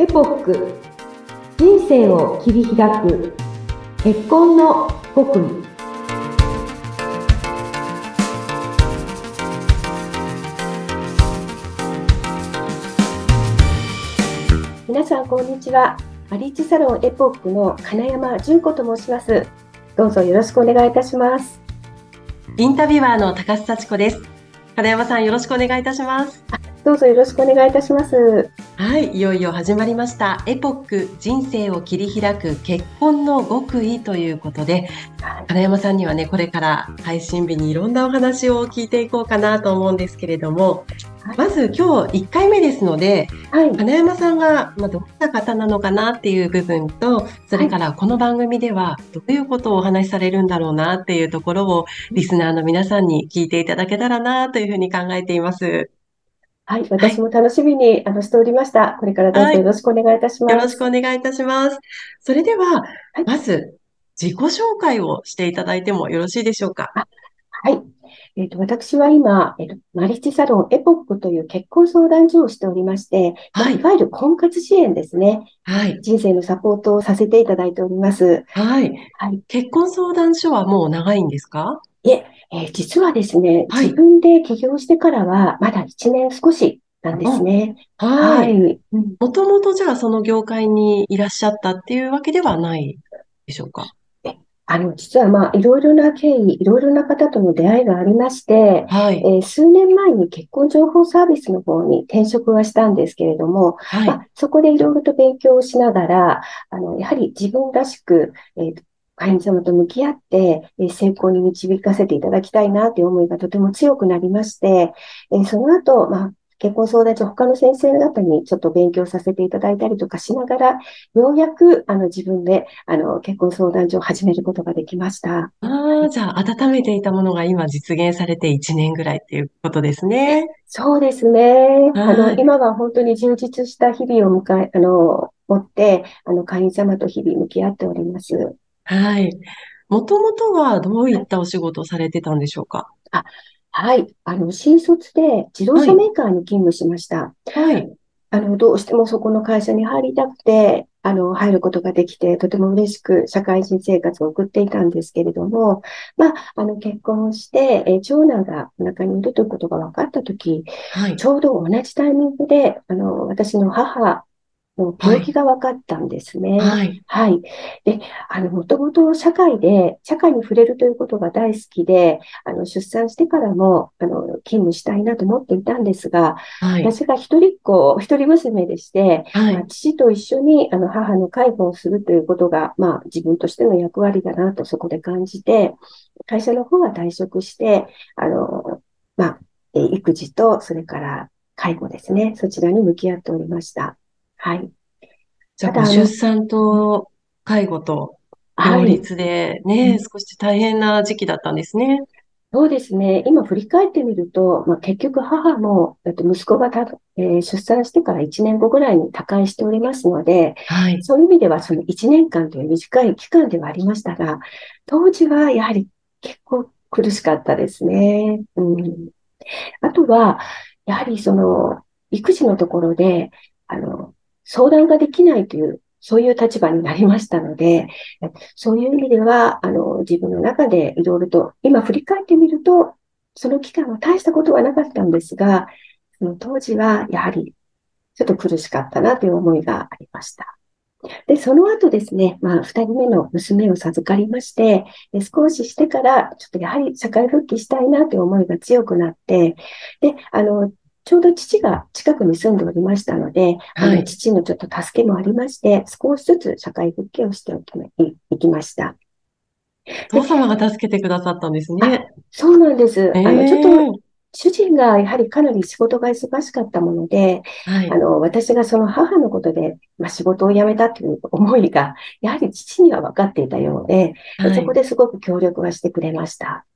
エポック。人生を切り開く。結婚の極意。皆さんこんにちは。マリッジサロンエポックの金山純子と申します。どうぞよろしくお願いいたします。インタビュアーの高須幸子です。金山さんよろしくお願いいたします。どうぞよろしくお願いいたします。はい、いよいよ始まりました。エポック人生を切り開く結婚の極意ということで、金山さんにはね、これから配信日にいろんなお話を聞いていこうかなと思うんですけれども、まず今日1回目ですので、はい、金山さんがまどんな方なのかなっていう部分と、それからこの番組ではどういうことをお話しされるんだろうなっていうところをリスナーの皆さんに聞いていただけたらなというふうに考えています。はい、私も楽しみに、あのしておりました。これからどうぞよろしくお願いいたします。よろしくお願いいたします。それでは、はい、まず自己紹介をしていただいてもよろしいでしょうか？はい。えっ、ー、と、私は今、えっ、ー、と、マリッジサロンエポックという結婚相談所をしておりまして、はい、いわゆる婚活支援ですね。はい。人生のサポートをさせていただいております。はい。はい。結婚相談所はもう長いんですか？いえ、えー、実はですね、はい、自分で起業してからは、まだ1年少しなんですね。はい。もともとじゃあその業界にいらっしゃったっていうわけではないでしょうか？あの、実はまあ、いろいろな経緯、いろいろな方との出会いがありまして、はい、えー、数年前に結婚情報サービスの方に転職はしたんですけれども、はい、まあ、そこでいろいろと勉強をしながら、あの、やはり自分らしく、えー、会員様と向き合って、え成功に導かせていただきたいなという思いがとても強くなりまして、えその後、まあ、結婚相談所、他の先生方にちょっと勉強させていただいたりとかしながら、ようやく、あの、自分で、あの、結婚相談所を始めることができました。ああ、じゃあ、温めていたものが今実現されて1年ぐらいっていうことですね。そうですね。あの、今は本当に充実した日々を迎え、あの、持って、あの、会員様と日々向き合っております。はい。もともとはどういったお仕事をされてたんでしょうか？あ、はい。あの、新卒で自動車メーカーに勤務しました。はい。あの、どうしてもそこの会社に入りたくて、あの、入ることができて、とても嬉しく社会人生活を送っていたんですけれども、まあ、あの、結婚して、え長男がお腹にいるということが分かったとき、はい、ちょうど同じタイミングで、あの、私の母の病気が分かったんですね。はい。はい。で、あの、もともと社会で、社会に触れるということが大好きで、あの、出産してからも、あの、勤務したいなと思っていたんですが、はい、私が一人っ子、一人娘でして、はい、まあ、父と一緒に、あの、母の介護をするということが、まあ、自分としての役割だなとそこで感じて、会社の方は退職して、あの、まあ、育児と、それから介護ですね、そちらに向き合っておりました。はい。じゃあ、出産と介護と両立でね、はい、少し大変な時期だったんですね。そうですね。今振り返ってみると、まあ、結局母も、息子がた、えー、出産してから1年後ぐらいに他界しておりますので、はい、そういう意味ではその1年間という短い期間ではありましたが、当時はやはり結構苦しかったですね。うん、あとは、やはりその、育児のところで、あの、相談ができないという、そういう立場になりましたので、そういう意味では、あの、自分の中でいろいろと、今振り返ってみると、その期間は大したことはなかったんですが、その当時はやはりちょっと苦しかったなという思いがありました。で、その後ですね、まあ、二人目の娘を授かりまして、で少ししてから、ちょっとやはり社会復帰したいなという思いが強くなって、で、あの、ちょうど父が近くに住んでおりましたので、はい、あの父のちょっと助けもありまして、少しずつ社会復帰をしていきました。父様が助けてくださったんですね。そうなんです。えー、あの、ちょっと、主人がやはりかなり仕事が忙しかったもので、はい、あの、私がその母のことで、まあ、仕事を辞めたという思いが、やはり父には分かっていたようで、はい、そこですごく協力はしてくれました。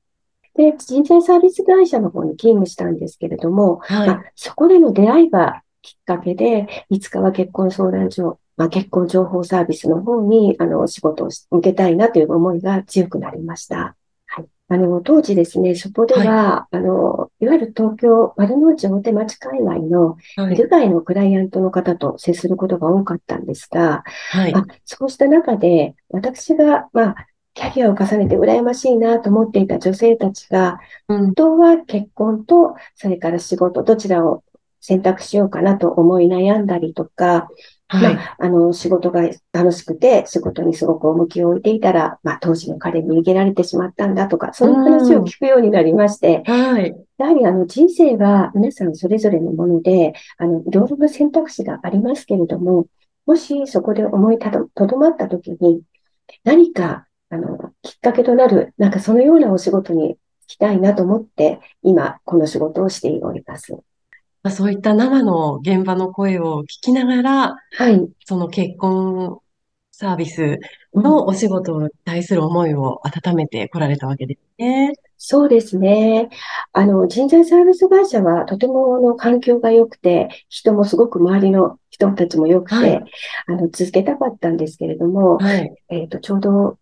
で、人材サービス会社の方に勤務したんですけれども、はい、まあ、そこでの出会いがきっかけで、いつかは結婚相談所、まあ、結婚情報サービスの方に、あの、仕事を受けたいなという思いが強くなりました。はい。あの、当時ですね、そこでは、はい、あの、いわゆる東京丸の内大手町界隈のビル街のクライアントの方と接することが多かったんですが、はい、あそうした中で、私が、まあ、キャリアを重ねて羨ましいなと思っていた女性たちが、本当は結婚と、それから仕事、どちらを選択しようかなと思い悩んだりとか、はい、まあ、あの、仕事が楽しくて、仕事にすごく重きを置いていたら、まあ、当時の彼に逃げられてしまったんだとか、そういう話を聞くようになりまして、はい、やはりあの、人生は皆さんそれぞれのもので、あの、いろいろな選択肢がありますけれども、もしそこで思いとどまった時に、何か、あの、きっかけとなる、なんかそのようなお仕事に来たいなと思って、今、この仕事をしております。まあ、そういった生の現場の声を聞きながら、はい。その結婚サービスのお仕事に対する思いを温めてこられたわけですね。そうですね。あの、人材サービス会社はとてもの環境が良くて、人もすごく周りの人たちも良くて、はい、あの、続けたかったんですけれども、はい、えっ、と、ちょうど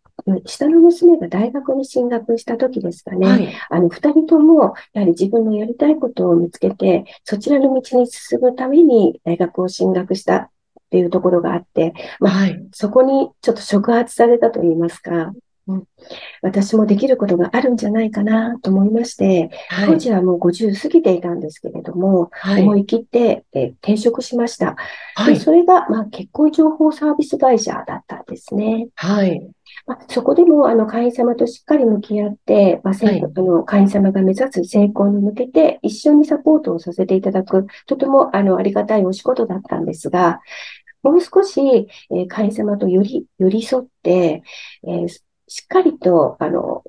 下の娘が大学に進学した時ですかね、はい、あの、二人とも、やはり自分のやりたいことを見つけて、そちらの道に進むために大学を進学したっていうところがあって、まあ、はい、そこにちょっと触発されたと言いますか、うん、私もできることがあるんじゃないかなと思いまして、はい、当時はもう50過ぎていたんですけれども、はい、思い切って、え転職しました。でそれが、まあ、結婚情報サービス会社だったんですね。はい。まあ、そこでも、あの、会員様としっかり向き合って、まあ、はい、あの会員様が目指す成功に向けて、一緒にサポートをさせていただく、とても、あの、ありがたいお仕事だったんですが、もう少し、えー、会員様とより、寄り添って、えー、しっかりと、あの、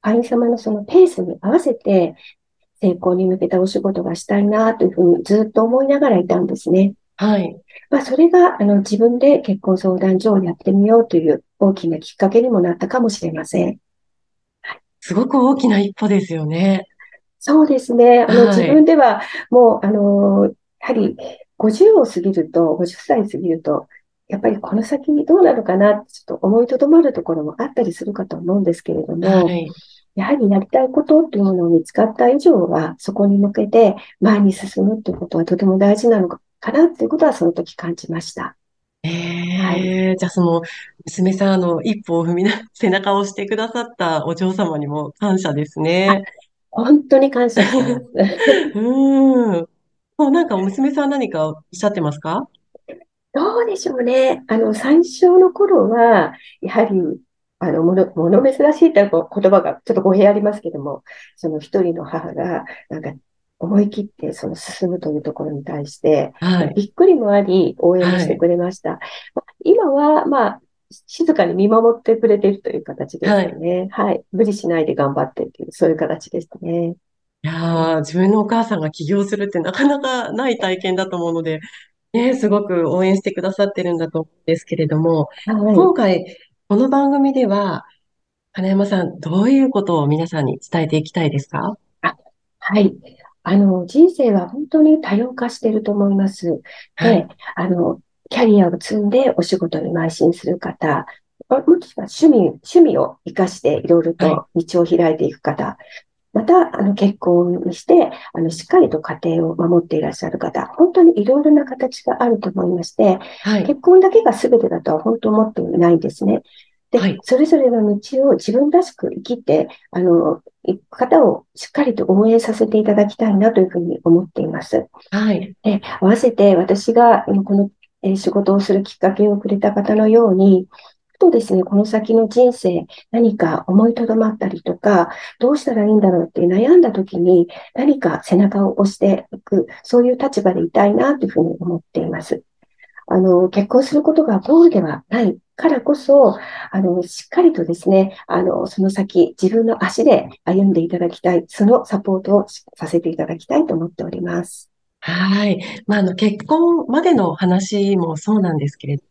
会員様のそのペースに合わせて、成功に向けたお仕事がしたいなというふうにずっと思いながらいたんですね。はい。まあ、それが、あの、自分で結婚相談所をやってみようという大きなきっかけにもなったかもしれません。はい、すごく大きな一歩ですよね。そうですね。あの、はい、自分ではもう、あの、やはり50を過ぎると、50歳過ぎると、やっぱりこの先にどうなるかなってちょっと思いとどまるところもあったりするかと思うんですけれども、はい、やはりやりたいことっていうものを見つかった以上は、そこに向けて前に進むっていうことはとても大事なのかなっていうことはその時感じました。ええはい、じゃあその娘さんの一歩を踏みな、背中を押してくださったお嬢様にも感謝ですね。本当に感謝しす。うん。もうなんかお娘さん何かおっしゃってますか？どうでしょうね。あの、最初の頃は、やはり、あの、もの、もの珍しいという言葉がちょっと語弊ありますけども、その一人の母が、なんか思い切ってその進むというところに対して、はい、びっくりもあり、応援もしてくれました。はい、今は、まあ、静かに見守ってくれているという形ですよね。はい、はい。無理しないで頑張ってっていう、そういう形ですね。いやー、自分のお母さんが起業するってなかなかない体験だと思うので、ね、すごく応援してくださってるんだと思うんですけれども、はい、今回、この番組では、金山さん、どういうことを皆さんに伝えていきたいですか？あはい。あの、人生は本当に多様化していると思います。はい、で、あの、キャリアを積んでお仕事に邁進する方、もしくは趣味、趣味を活かしていろいろと道を開いていく方、はい、また、あの、結婚にして、あの、しっかりと家庭を守っていらっしゃる方、本当にいろいろな形があると思いまして、はい、結婚だけが全てだとは本当思っていないんですね。で、はい、それぞれの道を自分らしく生きて、あの、行く方をしっかりと応援させていただきたいなというふうに思っています。はい。で、合わせて私が今この仕事をするきっかけをくれた方のように、ふとですね、この先の人生、何か思いとどまったりとか、どうしたらいいんだろうって悩んだ時に、何か背中を押していく、そういう立場でいたいなというふうに思っています。あの、結婚することがゴールではないからこそ、あの、しっかりとですね、あの、その先、自分の足で歩んでいただきたい、そのサポートをさせていただきたいと思っております。はい。まあ、あの、結婚までの話もそうなんですけれど、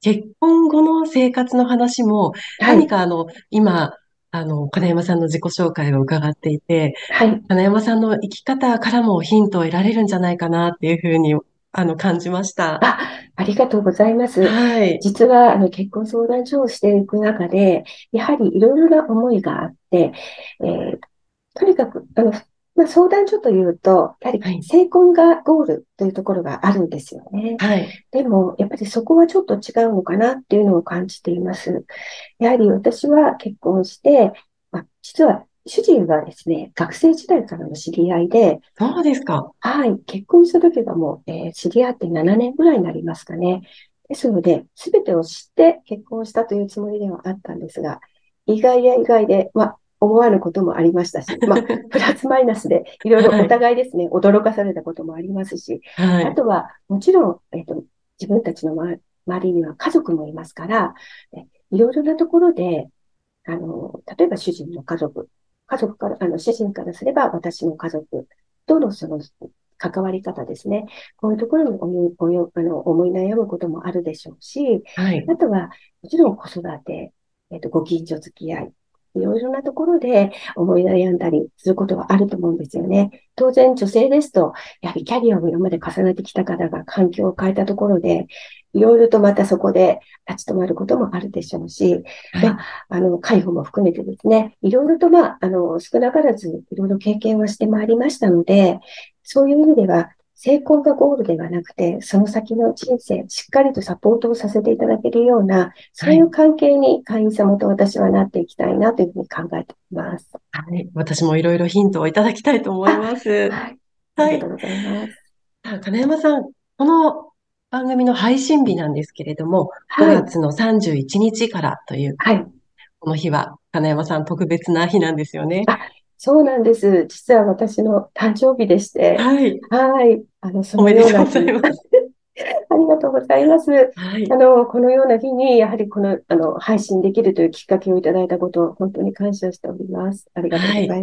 結婚後の生活の話も、何かあの、今、あの、金山さんの自己紹介を伺っていて、はい。金山さんの生き方からもヒントを得られるんじゃないかなっていうふうにあの、感じました。あ、ありがとうございます。はい。実は、あの、結婚相談所をしていく中で、やはりいろいろな思いがあって、えー、とにかく、あの、まあ、相談所というと、やはり成婚がゴールというところがあるんですよね。はい。でも、やっぱりそこはちょっと違うのかなっていうのを感じています。やはり私は結婚して、まあ、実は主人はですね、学生時代からの知り合いで、そうですか。はい。結婚した時がもう、えー、知り合って7年ぐらいになりますかね。ですので、すべてを知って結婚したというつもりではあったんですが、意外や意外で、まあ、思わぬこともありましたし、まあ、プラスマイナスでいろいろお互いですね、はい、驚かされたこともありますし、はい、あとは、もちろん、えっ、ー、と、自分たちの周りには家族もいますから、いろいろなところで、あの、例えば主人の家族、家族から、あの、主人からすれば私の家族とのその関わり方ですね。こういうところに思いあの思い悩むこともあるでしょうし、はい、あとは、もちろん子育て、えっ、ー、と、ご近所付き合い、いろいろなところで思い悩んだりすることがあると思うんですよね。当然女性ですと、やはりキャリアを今まで重ねてきた方が環境を変えたところで、いろいろとまたそこで立ち止まることもあるでしょうし、はい、まあ、あの、介護も含めてですね、いろいろとまあ、あの、少なからずいろいろ経験はしてまいりましたので、そういう意味では、成功がゴールではなくて、その先の人生、しっかりとサポートをさせていただけるような、そういう関係に会員様と私はなっていきたいなというふうに考えています。はい。私もいろいろヒントをいただきたいと思います。はい。ありがとうございます。金山さん、この番組の配信日なんですけれども、5月の31日からという、はい。この日は金山さん特別な日なんですよね。そうなんです。実は私の誕生日でして。はい。はい。あの、そのような日。ありがとうございます。はい、あの、このような日に、やはりこの、あの、配信できるというきっかけをいただいたことを、本当に感謝しております。ありがとうございます。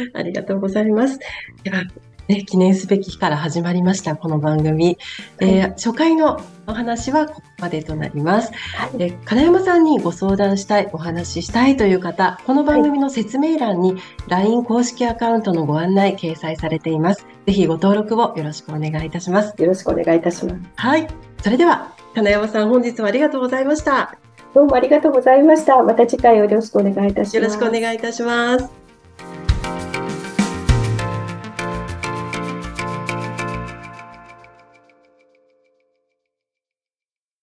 はい、ありがとうございます。では、ね、記念すべき日から始まりました、この番組。はい、えー、初回のお話はここまでとなります。はい、金山さんにご相談したい、お話ししたいという方、この番組の説明欄に LINE 公式アカウントのご案内掲載されています。ぜひご登録をよろしくお願いいたします。よろしくお願いいたします。はい。それでは、金山さん、本日はありがとうございました。どうもありがとうございました。また次回よろしくお願いいたします。よろしくお願いいたします。